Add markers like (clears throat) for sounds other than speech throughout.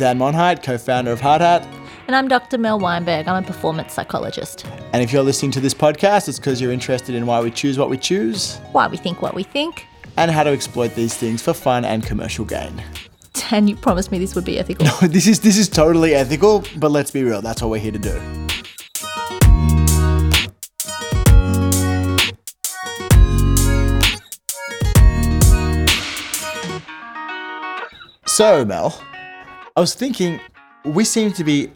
Dan Monheit, co founder of Hard Hat. And I'm Dr. Mel Weinberg. I'm a performance psychologist. And if you're listening to this podcast, it's because you're interested in why we choose what we choose, Why we think what we think. and how to exploit these things for fun and commercial gain. (laughs) Dan, you promised me this would be ethical. No, this is this is totally ethical, but let's be real, that's what we're here to do. So, Mel, I was thinking we seem to be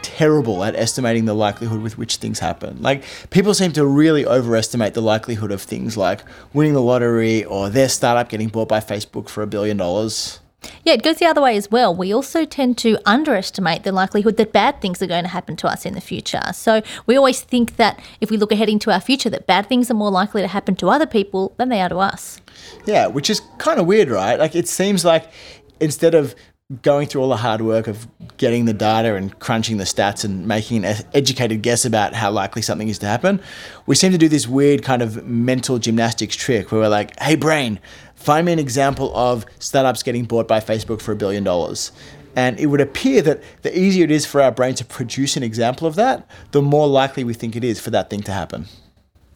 terrible at estimating the likelihood with which things happen. Like, people seem to really overestimate the likelihood of things like winning the lottery or their startup getting bought by Facebook for a billion dollars. Yeah, it goes the other way as well. We also tend to underestimate the likelihood that bad things are going to happen to us in the future. So we always think that if we look ahead into our future, that bad things are more likely to happen to other people than they are to us. Yeah, which is kind of weird, right? Like it seems like instead of going through all the hard work of getting the data and crunching the stats and making an educated guess about how likely something is to happen, we seem to do this weird kind of mental gymnastics trick where we're like, hey, brain, find me an example of startups getting bought by Facebook for a billion dollars. And it would appear that the easier it is for our brain to produce an example of that, the more likely we think it is for that thing to happen.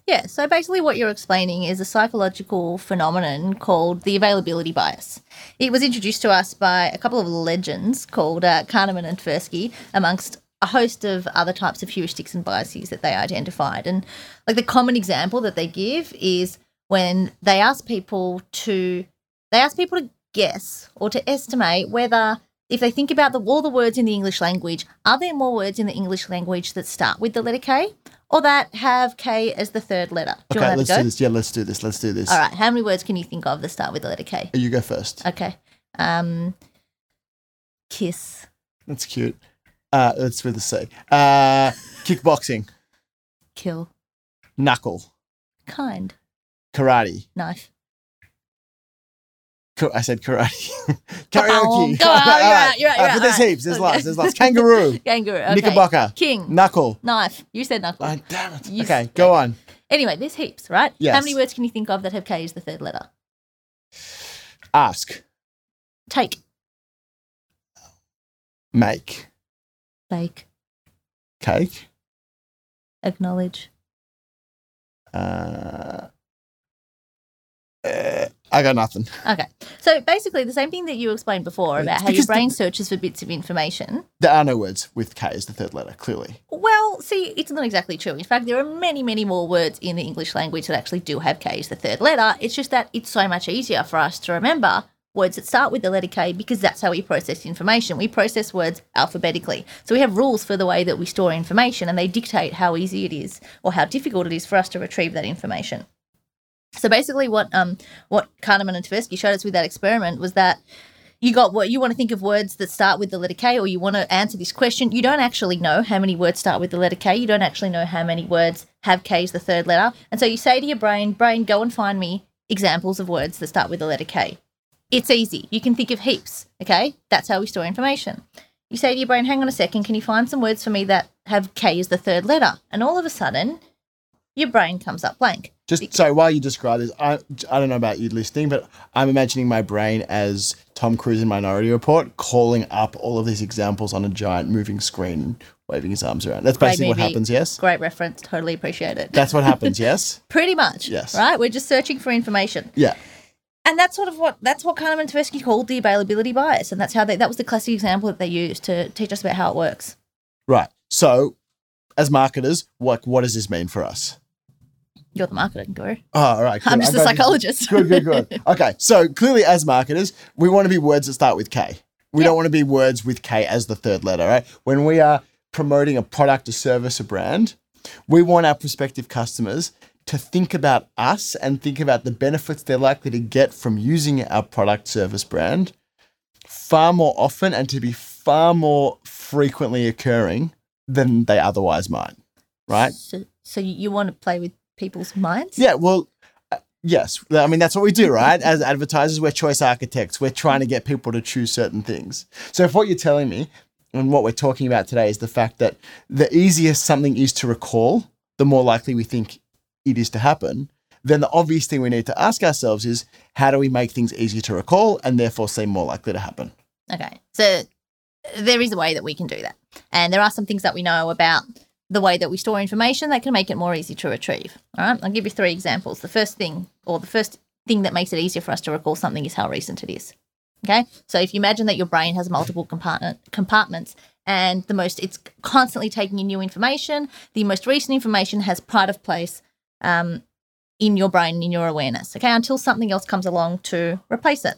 Yeah, so basically, what you're explaining is a psychological phenomenon called the availability bias. It was introduced to us by a couple of legends called uh, Kahneman and Tversky, amongst a host of other types of heuristics and biases that they identified. And like the common example that they give is when they ask people to they ask people to guess or to estimate whether if they think about the, all the words in the English language, are there more words in the English language that start with the letter K or that have K as the third letter? Do Okay, let's do this. Yeah, let's do this. Let's do this. All right. How many words can you think of that start with the letter K? You go first. Okay. Um, kiss. That's cute. Uh, that's with a C. Uh, kickboxing, Kill. knuckle, Kind. karate. Knife. I said karate. (laughs) Oh, Karaoke. go on, (laughs) you're right, you're right, you're but there's heaps. There's lots. There's lots. (laughs) Kangaroo. Kangaroo. Okay. Knickerbocker. King. Knuckle. Knife. You said knuckle. Oh, damn it. You okay, go on. Anyway, there's heaps, right? Yes. How many words can you think of that have K as the third letter? Ask. Take. Make. Bake. Cake. Acknowledge. Uh, uh, I got nothing. Okay. So basically, the same thing that you explained before about how your brain searches for bits of information. There are no words with K as the third letter, clearly. Well, see, it's not exactly true. In fact, there are many, many more words in the English language that actually do have K as the third letter. It's just that it's so much easier for us to remember words that start with the letter K because that's how we process information. We process words alphabetically. So we have rules for the way that we store information and they dictate how easy it is or how difficult it is for us to retrieve that information. So basically what um what Kahneman and Tversky showed us with that experiment was that you got what you want to think of words that start with the letter K, or you want to answer this question. You don't actually know how many words start with the letter K. You don't actually know how many words have K as the third letter. And so you say to your brain, brain, go and find me examples of words that start with the letter K. It's easy. You can think of heaps. Okay. That's how we store information. You say to your brain, hang on a second, can you find some words for me that have K as the third letter? And all of a sudden, your brain comes up blank. Just so while you describe this, I, I don't know about you listening, but I'm imagining my brain as Tom Cruise in Minority Report calling up all of these examples on a giant moving screen, waving his arms around. That's basically what happens, yes? Great reference. Totally appreciate it. That's what happens, yes? (laughs) Pretty much. Yes. Right? We're just searching for information. Yeah. And that's sort of what that's what Kahneman and Tversky called the availability bias, and that's how they that was the classic example that they used to teach us about how it works. Right. So, as marketers, what what does this mean for us? You're the marketing guru. Oh, all right. I'm just I a got you. psychologist. Good, good, good. (laughs) Okay. So, clearly, as marketers, we want to be words that start with K. We don't want to be words with K as the third letter, right? When we are promoting a product, a service, a brand, we want our prospective customers to think about us and think about the benefits they're likely to get from using our product, service, brand far more often and to be far more frequently occurring than they otherwise might, right? So, so you want to play with people's minds? Yeah, well, uh, yes. I mean, that's what we do, (laughs) right? As advertisers, we're choice architects. We're trying to get people to choose certain things. So, if what you're telling me and what we're talking about today is the fact that the easier something is to recall, the more likely we think it is to happen, then the obvious thing we need to ask ourselves is how do we make things easier to recall and therefore seem more likely to happen? Okay. So there is a way that we can do that. And there are some things that we know about the way that we store information that can make it more easy to retrieve. All right, I'll give you three examples. The first thing, or the first thing that makes it easier for us to recall something is how recent it is. Okay, so if you imagine that your brain has multiple compartment, compartments and the most, it's constantly taking in new information, the most recent information has pride of place um, in your brain, in your awareness, okay, until something else comes along to replace it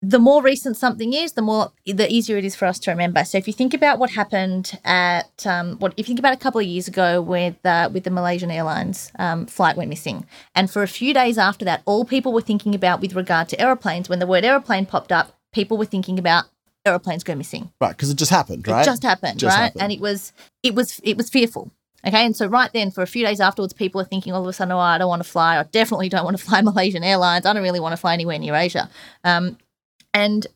the more recent something is, the more the easier it is for us to remember. So if you think about what happened at um, what if you think about a couple of years ago with uh, with the Malaysian Airlines um, flight went missing, and for a few days after that, all people were thinking about with regard to aeroplanes, when the word aeroplane popped up, people were thinking about aeroplanes go missing. Right, because it just happened, right? It just happened, Just right? happened. And it was it was it was fearful. Okay, and so right then, for a few days afterwards, people are thinking all of a sudden, "Oh, I don't want to fly. I definitely don't want to fly (laughs) Malaysian Airlines. I don't really want to fly anywhere near Asia." Um, and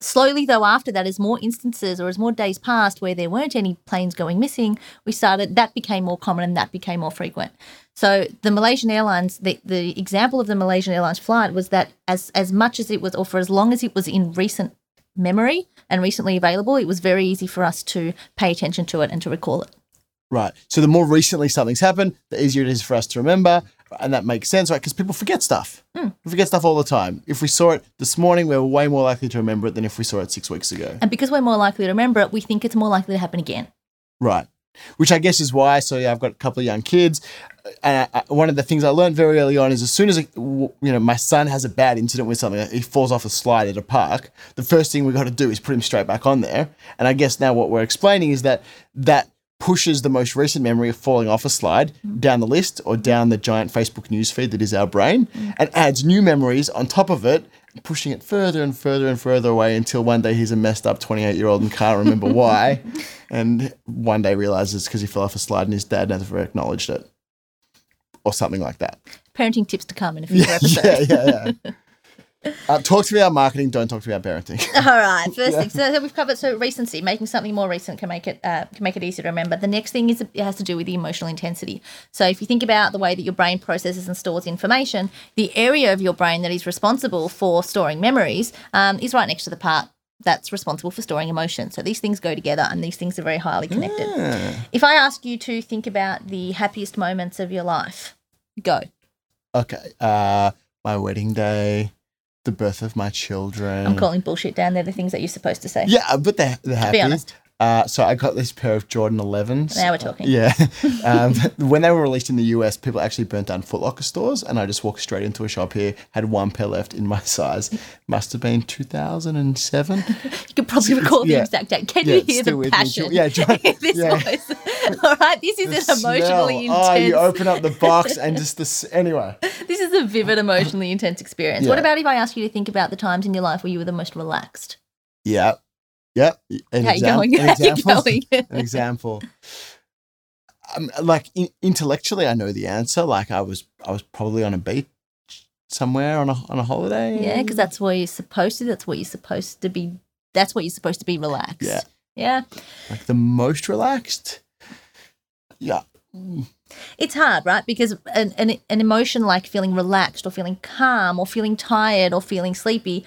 slowly, though, after that, as more instances or as more days passed where there weren't any planes going missing, we started that became more common and that became more frequent. So the Malaysian Airlines, the, the example of the Malaysian Airlines flight was that as as much as it was, or for as long as it was in recent memory and recently available, it was very easy for us to pay attention to it and to recall it. Right. So the more recently something's happened, the easier it is for us to remember. And that makes sense, right? Because people forget stuff. Hmm. We forget stuff all the time. If we saw it this morning, we're way more likely to remember it than if we saw it six weeks ago. And because we're more likely to remember it, we think it's more likely to happen again. Right. Which I guess is why. So yeah, I've got a couple of young kids, and I, I- one of the things I learned very early on is as soon as you know my son has a bad incident with something, he falls off a slide at a park. The first thing we've got to do is put him straight back on there. And I guess now what we're explaining is that that pushes the most recent memory of falling off a slide mm. down the list or down the giant Facebook newsfeed that is our brain, mm. and adds new memories on top of it. Pushing it further and further and further away until one day he's a messed up 28 year old and can't remember (laughs) why and one day realizes because he fell off a slide and his dad never acknowledged it or something like that. Parenting tips to come in a future (laughs) episode. Yeah, yeah, yeah. (laughs) uh, talk to me about marketing. Don't talk to me about parenting. (laughs) All right. First thing, so we've covered so recency, making something more recent can make it uh, can make it easier to remember. The next thing is it has to do with the emotional intensity. So if you think about the way that your brain processes and stores information, the area of your brain that is responsible for storing memories um, is right next to the part that's responsible for storing emotion. So these things go together, and these things are very highly connected. If I ask you to think about the happiest moments of your life, go. okay. Uh, my wedding day, the birth of my children. I'm calling bullshit down. They're the things that you're supposed to say. Yeah, but they're, they're happy. Be honest. Uh, so I got this pair of Jordan 11s. Now we're talking. Yeah. (laughs) Um, when they were released in the US, people actually burnt down Foot Locker stores, and I just walked straight into a shop here, had one pair left in my (laughs) size. Must have been 2007. You could probably recall the exact date. Can Yeah, you hear the with me. passion Yeah, (laughs) John- this yeah. voice? All right, this is The an emotionally smell. Oh, intense. you open up the box and just this. Anyway. this is a vivid, emotionally intense experience. What about if I ask you to think about the times in your life where you were the most relaxed? Yeah. Yep. An How you exam- going? An (laughs) example. going? (laughs) an example. Um, like in, intellectually, I know the answer. Like I was, I was probably on a beach somewhere on a on a holiday. yeah, because that's where you're supposed to. That's what you're supposed to be. That's what you're supposed to be relaxed. Yeah. Yeah. like the most relaxed. Yeah. It's hard, right? Because an, an, an emotion like feeling relaxed or feeling calm or feeling tired or feeling sleepy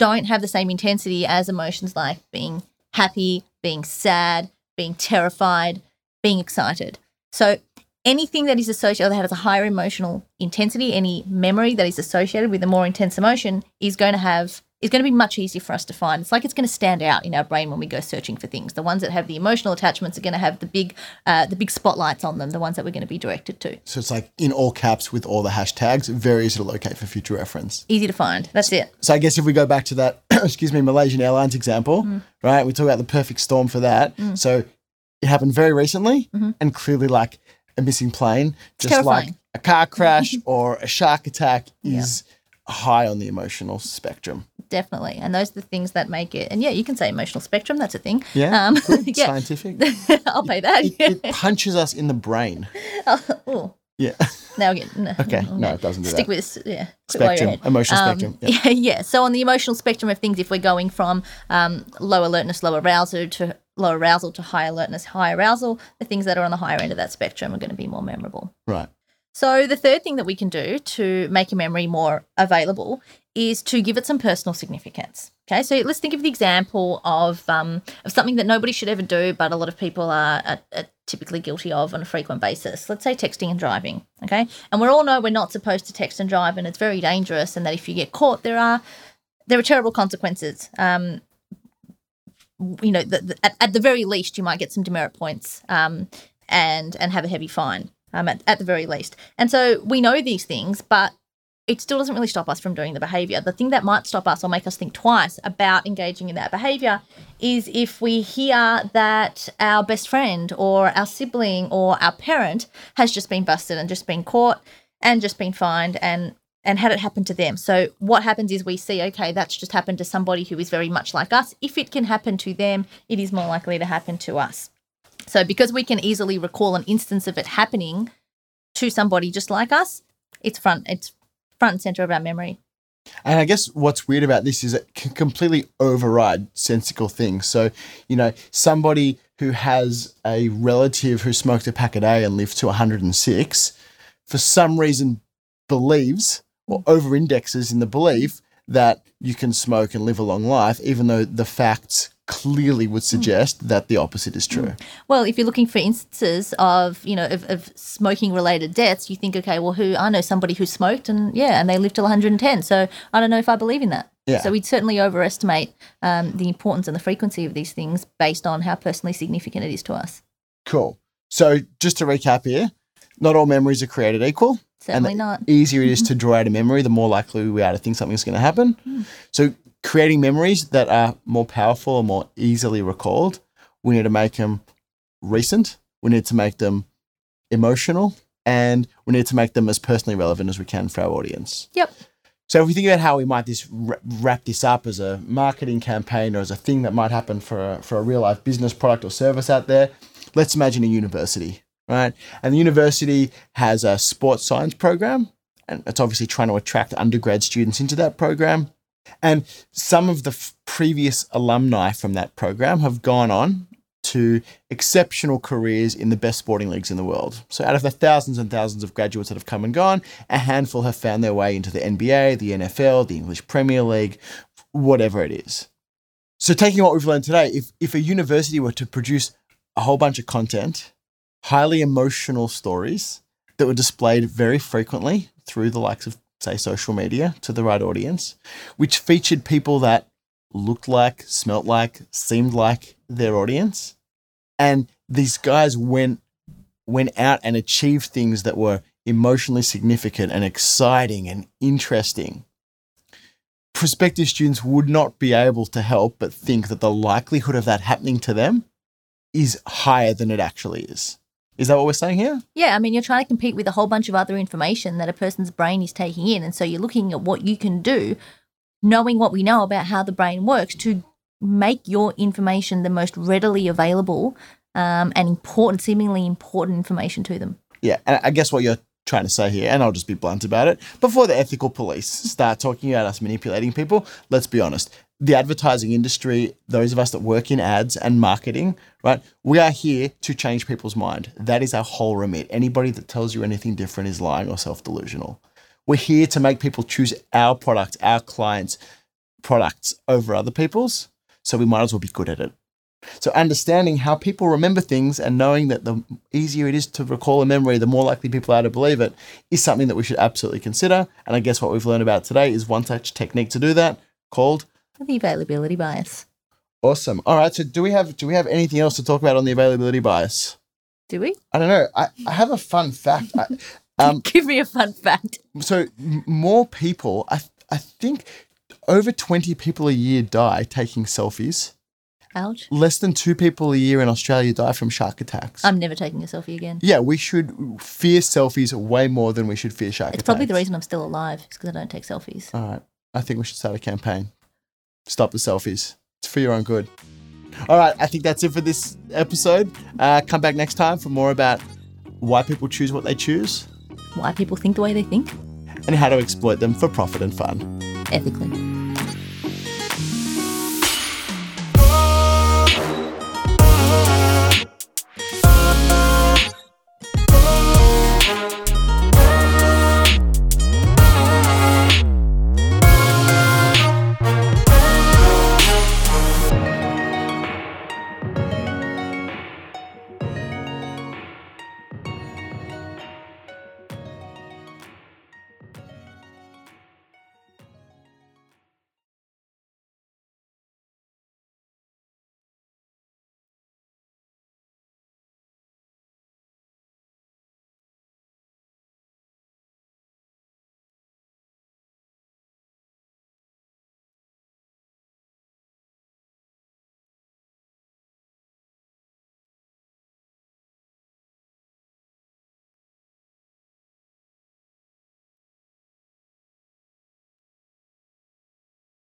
don't have the same intensity as emotions like being happy, being sad, being terrified, being excited. So anything that is associated that has a higher emotional intensity, any memory that is associated with a more intense emotion is going to have is going to be much easier for us to find. It's like it's going to stand out in our brain when we go searching for things. The ones that have the emotional attachments are going to have the big, uh, the big spotlights on them. The ones that we're going to be directed to. So it's like in all caps with all the hashtags, very easy to locate for future reference. Easy to find. That's it. So I guess if we go back to that, (clears throat) excuse me, Malaysian Airlines example, Mm. right? We talk about the perfect storm for that. So it happened very recently Mhm. and clearly like a missing plane, just terrifying. like a car crash (laughs) or a shark attack Yeah. High on the emotional spectrum. Definitely. And those are the things that make it. And yeah, you can say emotional spectrum. That's a thing. Yeah. Um, (laughs) yeah. Scientific. (laughs) I'll pay that. it, it punches us in the brain. (laughs) oh, Yeah. now again. No, Okay. No, it doesn't do Stick that. with this. Yeah. quit while you're Spectrum, emotional Um, spectrum. Yeah. Yeah, yeah. So on the emotional spectrum of things, if we're going from um, low alertness, low arousal to low arousal to high alertness, high arousal, the things that are on the higher end of that spectrum are going to be more memorable. Right. So the third thing that we can do to make a memory more available is to give it some personal significance. Okay, so let's think of the example of um, of something that nobody should ever do, but a lot of people are, are, are typically guilty of on a frequent basis. Let's say texting and driving. Okay, and we all know we're not supposed to text and drive, and it's very dangerous, and that if you get caught, there are there are terrible consequences. Um, you know, the, the, at, at, the very least, you might get some demerit points um, and and have a heavy fine um, at, at the very least. And so we know these things, but it still doesn't really stop us from doing the behavior. The thing that might stop us or make us think twice about engaging in that behavior is if we hear that our best friend or our sibling or our parent has just been busted and just been caught and just been fined and and had it happen to them. So what happens is we see, okay, that's just happened to somebody who is very much like us. If it can happen to them, it is more likely to happen to us. So because we can easily recall an instance of it happening to somebody just like us, it's front it's front and center of our memory. And I guess what's weird about this is it can completely override sensical things. So, you know, somebody who has a relative who smoked a pack a day and lived to 106, for some reason believes or over indexes in the belief that you can smoke and live a long life, even though the facts clearly would suggest mm. that the opposite is true. Mm. Well, if you're looking for instances of, you know, of, of smoking related deaths, you think, okay, well, who I know somebody who smoked and yeah, and they lived till 110. So I don't know if I believe in that. Yeah. So we'd certainly overestimate um, the importance and the frequency of these things based on how personally significant it is to us. Cool. So just to recap here, not all memories are created equal. Certainly not. easier it is to (laughs) draw out a memory, the more likely we are to think something's going to happen. Mm. So creating memories that are more powerful or more easily recalled, we need to make them recent. We need to make them emotional, and we need to make them as personally relevant as we can for our audience. Yep. So if we think about how we might this wrap this up as a marketing campaign or as a thing that might happen for a, for a real life business product or service out there, let's imagine a university, right? And the university has a sports science program, and it's obviously trying to attract undergrad students into that program. And some of the f- previous alumni from that program have gone on to exceptional careers in the best sporting leagues in the world. So, out of the thousands and thousands of graduates that have come and gone, a handful have found their way into the NBA, the NFL, the English Premier League, whatever it is. So, taking what we've learned today, if, if a university were to produce a whole bunch of content, highly emotional stories that were displayed very frequently through the likes of say, social media to the right audience, which featured people that looked like, smelt like, seemed like their audience. And these guys went went out and achieved things that were emotionally significant and exciting and interesting. Prospective students would not be able to help but think that the likelihood of that happening to them is higher than it actually is. Is that what we're saying here? Yeah, I mean, you're trying to compete with a whole bunch of other information that a person's brain is taking in. And so you're looking at what you can do, knowing what we know about how the brain works to make your information the most readily available um, and important, seemingly important information to them. Yeah, and I guess what you're trying to say here, and I'll just be blunt about it, before the ethical police start talking about us manipulating people, let's be honest the advertising industry, those of us that work in ads and marketing, right? We are here to change people's mind. That is our whole remit. Anybody that tells you anything different is lying or self delusional. We're here to make people choose our product, our clients' products over other people's. So we might as well be good at it. So understanding how people remember things and knowing that the easier it is to recall a memory, the more likely people are to believe it, is something that we should absolutely consider. And I guess what we've learned about today is one such technique to do that called the availability bias. Awesome. All right. So do we have do we have anything else to talk about on the availability bias? Do we? I don't know. I, I have a fun fact. I, (laughs) um, Give me a fun fact. So more people, I I think over 20 people a year die taking selfies. Ouch. Less than two people a year in Australia die from shark attacks. I'm never taking a selfie again. Yeah, we should fear selfies way more than we should fear shark it's attacks. probably the reason I'm still alive, is because I don't take selfies. All right. I think we should start a campaign. Stop the selfies. It's for your own good. All right, I think that's it for this episode. Uh, come back next time for more about why people choose what they choose, why people think the way they think, and how to exploit them for profit and fun. Ethically.